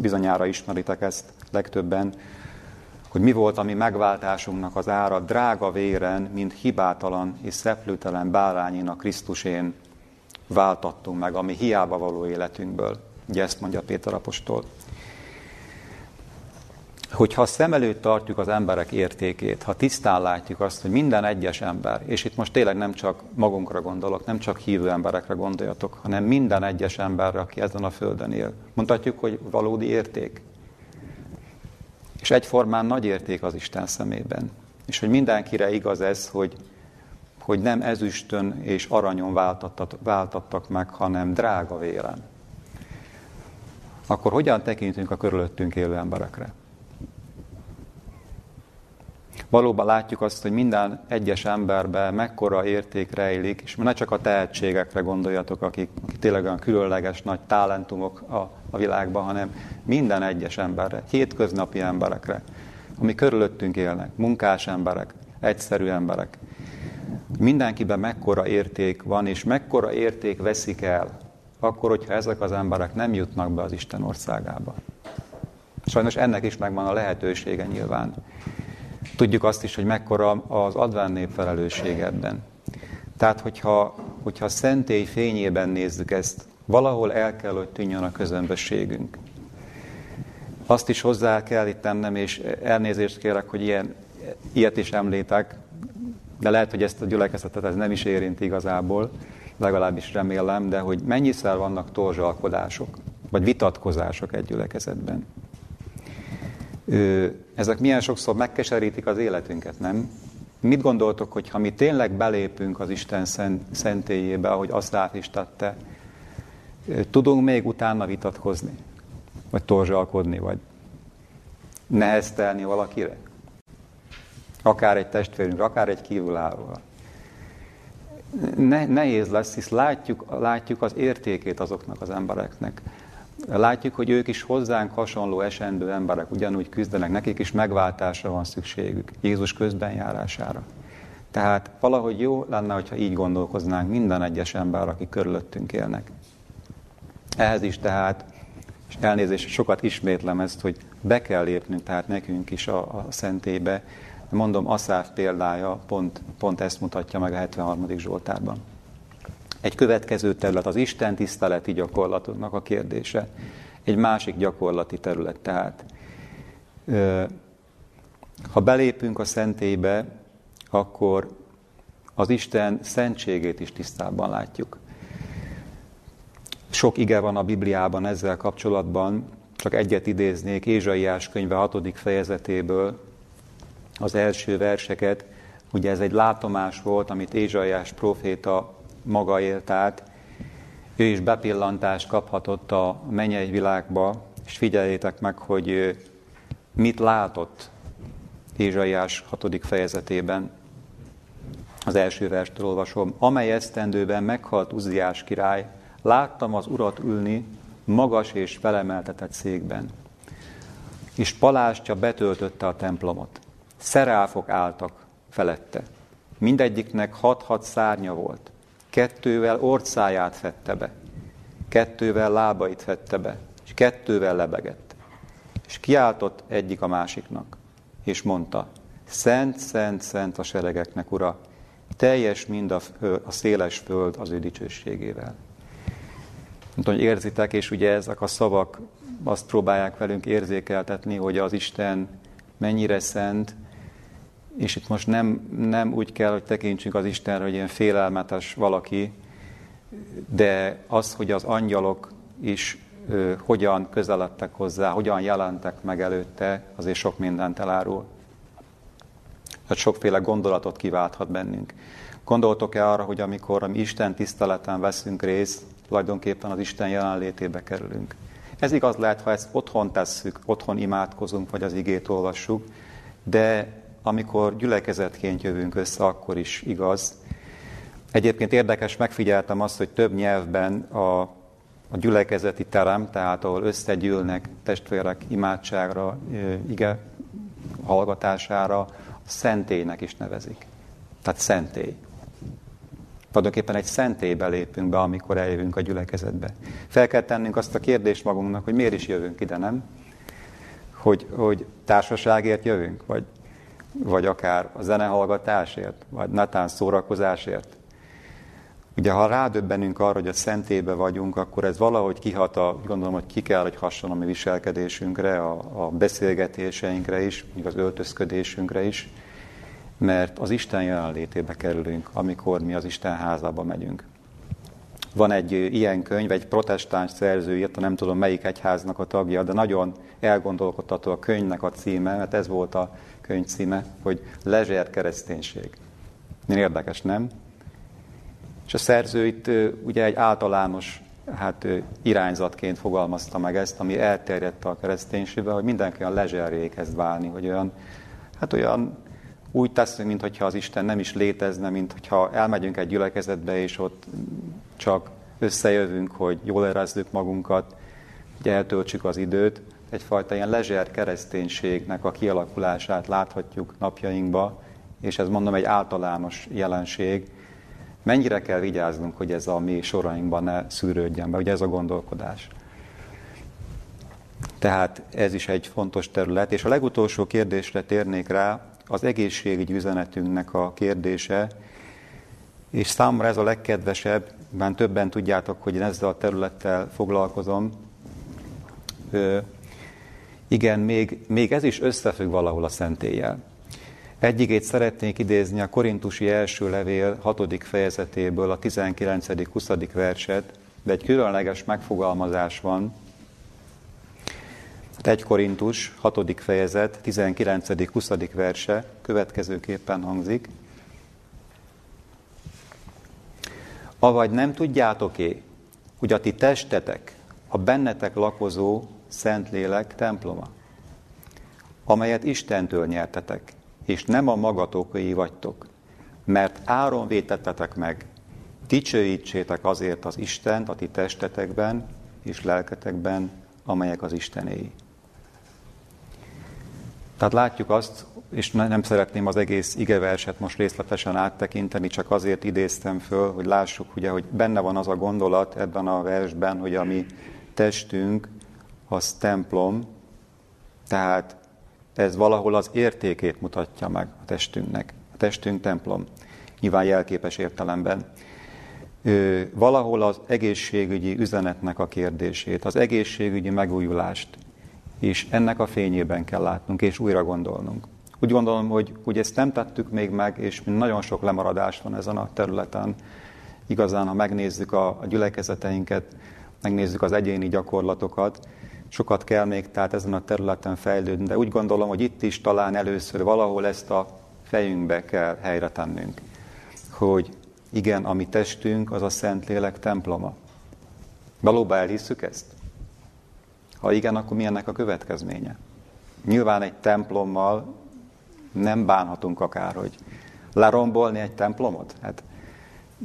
bizonyára ismeritek ezt legtöbben, hogy mi volt a mi megváltásunknak az ára drága véren, mint hibátalan és szeplőtelen bárányin a Krisztusén váltattunk meg, ami hiába való életünkből. Ugye ezt mondja Péter apostol hogyha szem előtt tartjuk az emberek értékét, ha tisztán látjuk azt, hogy minden egyes ember, és itt most tényleg nem csak magunkra gondolok, nem csak hívő emberekre gondoljatok, hanem minden egyes emberre, aki ezen a földön él. Mondhatjuk, hogy valódi érték. És egyformán nagy érték az Isten szemében. És hogy mindenkire igaz ez, hogy, hogy nem ezüstön és aranyon váltattak, meg, hanem drága véren. Akkor hogyan tekintünk a körülöttünk élő emberekre? Valóban látjuk azt, hogy minden egyes emberben mekkora érték rejlik, és ne csak a tehetségekre gondoljatok, akik, akik tényleg olyan különleges nagy talentumok a, a világban, hanem minden egyes emberre, hétköznapi emberekre, ami körülöttünk élnek, munkás emberek, egyszerű emberek. Mindenkiben mekkora érték van, és mekkora érték veszik el, akkor, hogyha ezek az emberek nem jutnak be az Isten országába. Sajnos ennek is megvan a lehetősége nyilván. Tudjuk azt is, hogy mekkora az adván nép ebben. Tehát, hogyha, hogyha a szentély fényében nézzük ezt, valahol el kell, hogy tűnjön a közömbösségünk. Azt is hozzá kell itt tennem, és elnézést kérek, hogy ilyen, ilyet is említek, de lehet, hogy ezt a gyülekezetet ez nem is érinti igazából, legalábbis remélem, de hogy mennyiszer vannak torzsalkodások, vagy vitatkozások egy gyülekezetben ezek milyen sokszor megkeserítik az életünket, nem? Mit gondoltok, hogy ha mi tényleg belépünk az Isten szentélyébe, ahogy azt is tette, tudunk még utána vitatkozni? Vagy torzsalkodni, vagy neheztelni valakire? Akár egy testvérünk, akár egy kívülállóval. Ne, nehéz lesz, hisz látjuk, látjuk az értékét azoknak az embereknek. Látjuk, hogy ők is hozzánk hasonló esendő emberek, ugyanúgy küzdenek, nekik is megváltásra van szükségük, Jézus közbenjárására. Tehát valahogy jó lenne, hogyha így gondolkoznánk minden egyes ember, aki körülöttünk élnek. Ehhez is tehát, és elnézést, sokat ismétlem ezt, hogy be kell lépnünk, tehát nekünk is a, a szentébe. Mondom, Aszáf példája pont, pont ezt mutatja meg a 73. Zsoltárban. Egy következő terület az Isten tiszteleti gyakorlatoknak a kérdése. Egy másik gyakorlati terület tehát. Ha belépünk a szentélybe, akkor az Isten szentségét is tisztában látjuk. Sok ige van a Bibliában ezzel kapcsolatban, csak egyet idéznék Ézsaiás könyve 6. fejezetéből, az első verseket. Ugye ez egy látomás volt, amit Ézsaiás proféta maga élt át. Ő is bepillantást kaphatott a mennyei világba, és figyeljétek meg, hogy mit látott Ézsaiás 6. fejezetében. Az első verstől olvasom. Amely esztendőben meghalt Uziás király, láttam az urat ülni magas és felemeltetett székben. És palástja betöltötte a templomot. Szeráfok álltak felette. Mindegyiknek hat-hat szárnya volt. Kettővel orcáját fette be, kettővel lábait fette be, és kettővel lebegett. És kiáltott egyik a másiknak, és mondta, Szent, szent, szent a seregeknek, Ura, teljes mind a, a széles föld az ő dicsőségével. Nem hogy érzitek, és ugye ezek a szavak azt próbálják velünk érzékeltetni, hogy az Isten mennyire szent, és itt most nem, nem úgy kell, hogy tekintsünk az Istenre, hogy ilyen félelmetes valaki, de az, hogy az angyalok is ö, hogyan közeledtek hozzá, hogyan jelentek meg előtte, azért sok mindent elárul. Tehát sokféle gondolatot kiválthat bennünk. Gondoltok-e arra, hogy amikor mi Isten tiszteleten veszünk részt, tulajdonképpen az Isten jelenlétébe kerülünk. Ez igaz lehet, ha ezt otthon tesszük, otthon imádkozunk, vagy az igét olvassuk, de amikor gyülekezetként jövünk össze, akkor is igaz. Egyébként érdekes, megfigyeltem azt, hogy több nyelvben a, a gyülekezeti terem, tehát ahol összegyűlnek testvérek imádságra, ige hallgatására, a szentélynek is nevezik. Tehát szentély. Tulajdonképpen egy szentélybe lépünk be, amikor eljövünk a gyülekezetbe. Fel kell tennünk azt a kérdést magunknak, hogy miért is jövünk ide, nem? Hogy, hogy társaságért jövünk, vagy vagy akár a zenehallgatásért, vagy netán szórakozásért. Ugye, ha rádöbbenünk arra, hogy a szentébe vagyunk, akkor ez valahogy kihat, a, gondolom, hogy ki kell, hogy hasson a mi viselkedésünkre, a, a beszélgetéseinkre is, még az öltözködésünkre is, mert az Isten jelenlétébe kerülünk, amikor mi az Isten házába megyünk. Van egy ilyen könyv, egy protestáns szerző írta, nem tudom melyik egyháznak a tagja, de nagyon elgondolkodható a könyvnek a címe, mert ez volt a könyv címe, hogy Lezsér kereszténység. Érdekes, nem? És a szerző itt ugye egy általános hát, irányzatként fogalmazta meg ezt, ami elterjedt a kereszténységbe, hogy mindenki olyan lezserré kezd válni, hogy olyan, hát olyan úgy teszünk, mintha az Isten nem is létezne, mint hogyha elmegyünk egy gyülekezetbe, és ott csak összejövünk, hogy jól érezzük magunkat, hogy eltöltsük az időt, egyfajta ilyen lezser kereszténységnek a kialakulását láthatjuk napjainkba, és ez mondom egy általános jelenség. Mennyire kell vigyáznunk, hogy ez a mi sorainkban ne szűrődjön be, ugye ez a gondolkodás. Tehát ez is egy fontos terület. És a legutolsó kérdésre térnék rá, az egészségügyi üzenetünknek a kérdése, és számomra ez a legkedvesebb, mert többen tudjátok, hogy én ezzel a területtel foglalkozom. Igen, még, még ez is összefügg valahol a szentéllyel. Egyikét szeretnék idézni a Korintusi első levél 6. fejezetéből, a 19-20. verset, de egy különleges megfogalmazás van. 1 Korintus 6. fejezet 19.-20. verse következőképpen hangzik. Avagy nem tudjátok-é, hogy a ti testetek, a bennetek lakozó Szentlélek temploma, amelyet Istentől nyertetek, és nem a magatokai vagytok, mert áron vétettetek meg, dicsőítsétek azért az Istent a ti testetekben és lelketekben, amelyek az Istenéi. Tehát látjuk azt, és nem szeretném az egész igeverset most részletesen áttekinteni, csak azért idéztem föl, hogy lássuk, ugye, hogy benne van az a gondolat ebben a versben, hogy a mi testünk az templom, tehát ez valahol az értékét mutatja meg a testünknek. A testünk templom, nyilván jelképes értelemben. Ö, valahol az egészségügyi üzenetnek a kérdését, az egészségügyi megújulást, és ennek a fényében kell látnunk, és újra gondolnunk. Úgy gondolom, hogy, hogy ezt nem tettük még meg, és nagyon sok lemaradás van ezen a területen. Igazán, ha megnézzük a, a gyülekezeteinket, megnézzük az egyéni gyakorlatokat, sokat kell még tehát ezen a területen fejlődni, de úgy gondolom, hogy itt is talán először valahol ezt a fejünkbe kell helyre tennünk, hogy igen, a mi testünk az a Szentlélek temploma. Valóban elhisszük ezt? Ha igen, akkor mi ennek a következménye? Nyilván egy templommal nem bánhatunk akár, hogy lerombolni egy templomot. Hát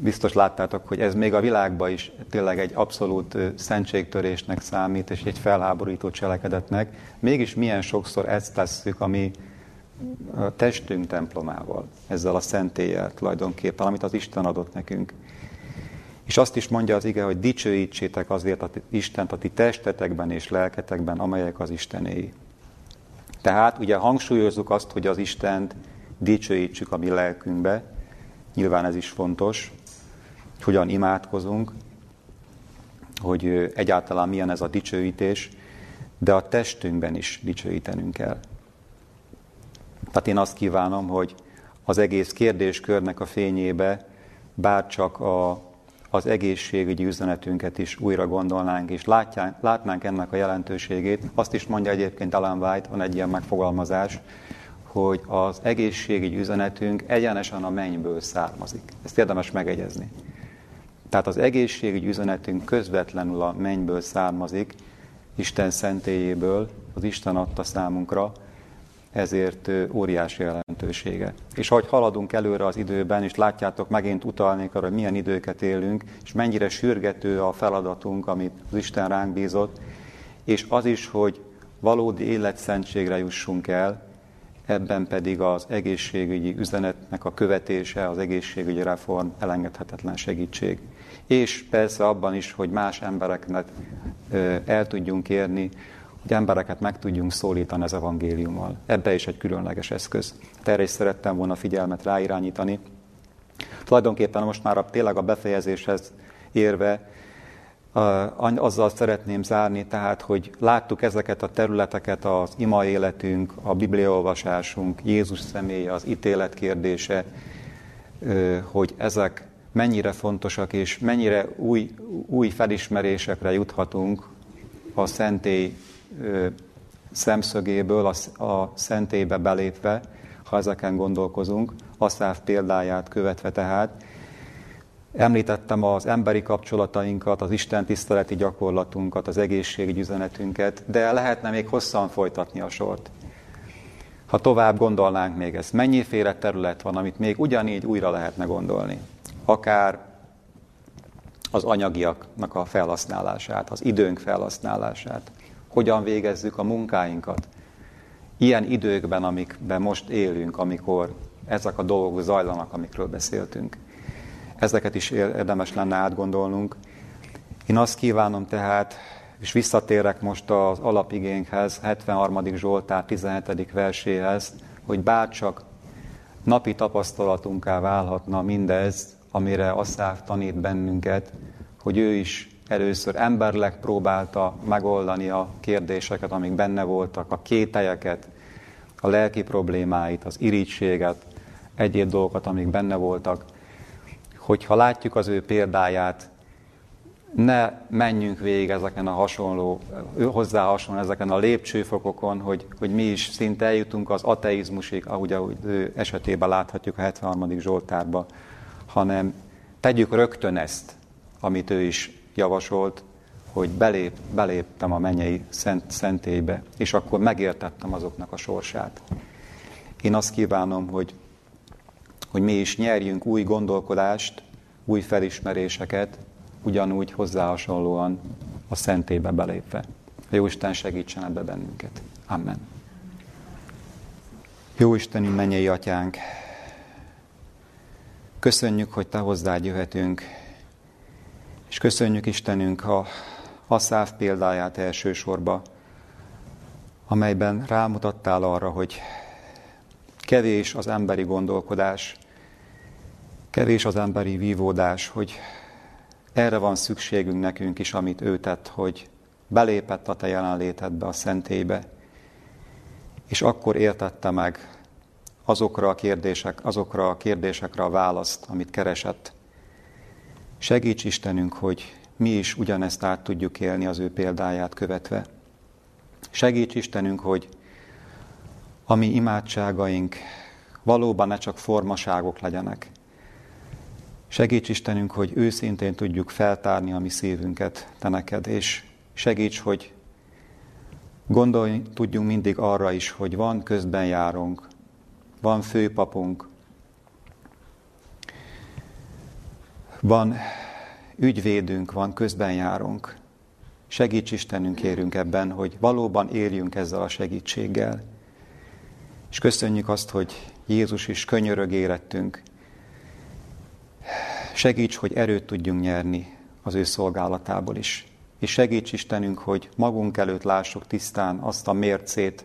biztos láttátok, hogy ez még a világban is tényleg egy abszolút szentségtörésnek számít, és egy felháborító cselekedetnek. Mégis milyen sokszor ezt tesszük, ami a testünk templomával, ezzel a szentéllyel tulajdonképpen, amit az Isten adott nekünk. És azt is mondja az ige, hogy dicsőítsétek azért a Istent a ti testetekben és lelketekben, amelyek az Istenéi. Tehát ugye hangsúlyozzuk azt, hogy az Istent dicsőítsük a mi lelkünkbe, nyilván ez is fontos, hogyan imádkozunk, hogy egyáltalán milyen ez a dicsőítés, de a testünkben is dicsőítenünk kell. Tehát én azt kívánom, hogy az egész kérdéskörnek a fényébe bárcsak a, az egészségügyi üzenetünket is újra gondolnánk, és látjánk, látnánk ennek a jelentőségét. Azt is mondja egyébként Alan White, van egy ilyen megfogalmazás, hogy az egészségügyi üzenetünk egyenesen a mennyből származik. Ezt érdemes megegyezni. Tehát az egészségügyi üzenetünk közvetlenül a mennyből származik, Isten szentélyéből, az Isten adta számunkra, ezért óriási jelentősége. És ahogy haladunk előre az időben, és látjátok, megint utalnék arra, hogy milyen időket élünk, és mennyire sürgető a feladatunk, amit az Isten ránk bízott, és az is, hogy valódi életszentségre jussunk el, ebben pedig az egészségügyi üzenetnek a követése, az egészségügyi reform elengedhetetlen segítség. És persze abban is, hogy más embereknek el tudjunk érni, hogy embereket meg tudjunk szólítani az evangéliummal. Ebbe is egy különleges eszköz. Erre is szerettem volna figyelmet ráirányítani. Tulajdonképpen most már a, tényleg a befejezéshez érve azzal szeretném zárni, tehát, hogy láttuk ezeket a területeket, az ima életünk, a bibliaolvasásunk, Jézus személye, az ítélet kérdése, hogy ezek mennyire fontosak, és mennyire új, új felismerésekre juthatunk a szentély szemszögéből, a, szentélybe belépve, ha ezeken gondolkozunk, Asszáv példáját követve tehát. Említettem az emberi kapcsolatainkat, az Isten tiszteleti gyakorlatunkat, az egészségügyi üzenetünket, de lehetne még hosszan folytatni a sort. Ha tovább gondolnánk még ezt, mennyiféle terület van, amit még ugyanígy újra lehetne gondolni. Akár az anyagiaknak a felhasználását, az időnk felhasználását, hogyan végezzük a munkáinkat. Ilyen időkben, amikben most élünk, amikor ezek a dolgok zajlanak, amikről beszéltünk. Ezeket is érdemes lenne átgondolnunk. Én azt kívánom tehát, és visszatérek most az alapigénkhez, 73. Zsoltár 17. verséhez, hogy bárcsak napi tapasztalatunká válhatna mindez, amire Asszáv tanít bennünket, hogy ő is először emberleg próbálta megoldani a kérdéseket, amik benne voltak, a kételyeket, a lelki problémáit, az irítséget, egyéb dolgokat, amik benne voltak. Hogyha látjuk az ő példáját, ne menjünk végig ezeken a hasonló, hozzá hasonló ezeken a lépcsőfokokon, hogy, hogy mi is szinte eljutunk az ateizmusig, ahogy, ahogy ő esetében láthatjuk a 73. Zsoltárban, hanem tegyük rögtön ezt, amit ő is javasolt, hogy belép, beléptem a mennyei szent, szentélybe, és akkor megértettem azoknak a sorsát. Én azt kívánom, hogy, hogy mi is nyerjünk új gondolkodást, új felismeréseket, ugyanúgy hozzá hasonlóan a szentébe belépve. A Jóisten segítsen ebbe bennünket. Amen. Jó Istenünk, mennyei atyánk, köszönjük, hogy Te hozzád jöhetünk, és köszönjük Istenünk a Asszáv példáját elsősorba, amelyben rámutattál arra, hogy kevés az emberi gondolkodás, kevés az emberi vívódás, hogy erre van szükségünk nekünk is, amit ő tett, hogy belépett a te jelenlétedbe, a szentélybe, és akkor értette meg azokra a, kérdések, azokra a kérdésekre a választ, amit keresett. Segíts Istenünk, hogy mi is ugyanezt át tudjuk élni az ő példáját követve. Segíts Istenünk, hogy a mi imádságaink valóban ne csak formaságok legyenek, Segíts Istenünk, hogy őszintén tudjuk feltárni a mi szívünket Te neked, és segíts, hogy gondolj, tudjunk mindig arra is, hogy van közben járunk, van főpapunk, van ügyvédünk, van közben járunk. Segíts Istenünk, kérünk ebben, hogy valóban érjünk ezzel a segítséggel. És köszönjük azt, hogy Jézus is könyörög érettünk, Segíts, hogy erőt tudjunk nyerni az ő szolgálatából is. És segíts Istenünk, hogy magunk előtt lássuk tisztán azt a mércét,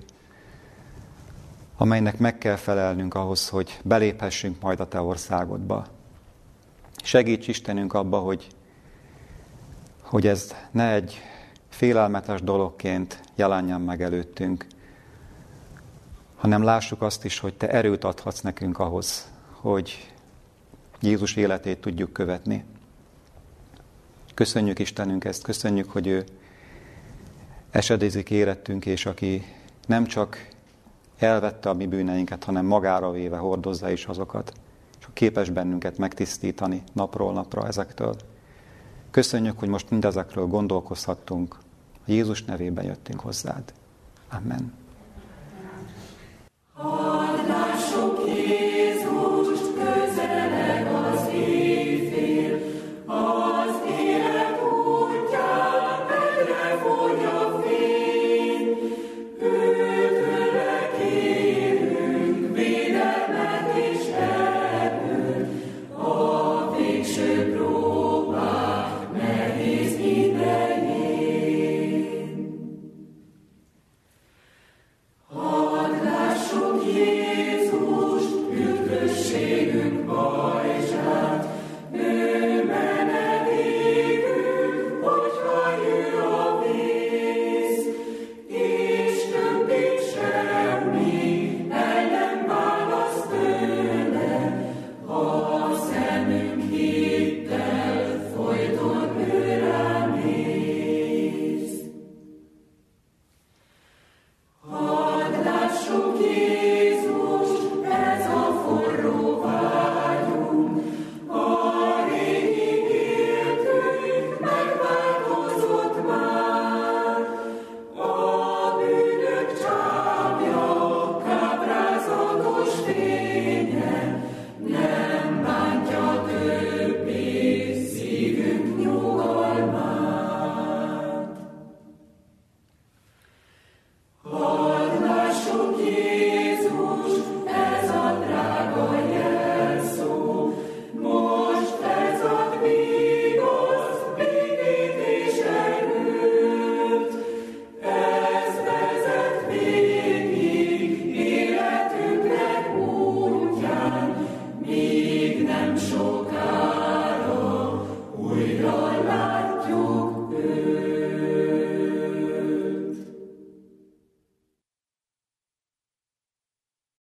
amelynek meg kell felelnünk ahhoz, hogy beléphessünk majd a Te országodba. Segíts Istenünk abba, hogy, hogy ez ne egy félelmetes dologként jelenjen meg előttünk, hanem lássuk azt is, hogy Te erőt adhatsz nekünk ahhoz, hogy Jézus életét tudjuk követni. Köszönjük Istenünk ezt, köszönjük, hogy ő esedézik érettünk, és aki nem csak elvette a mi bűneinket, hanem magára véve hordozza is azokat, és képes bennünket megtisztítani napról napra ezektől. Köszönjük, hogy most mindezekről gondolkozhattunk. A Jézus nevében jöttünk hozzád. Amen. Jézus,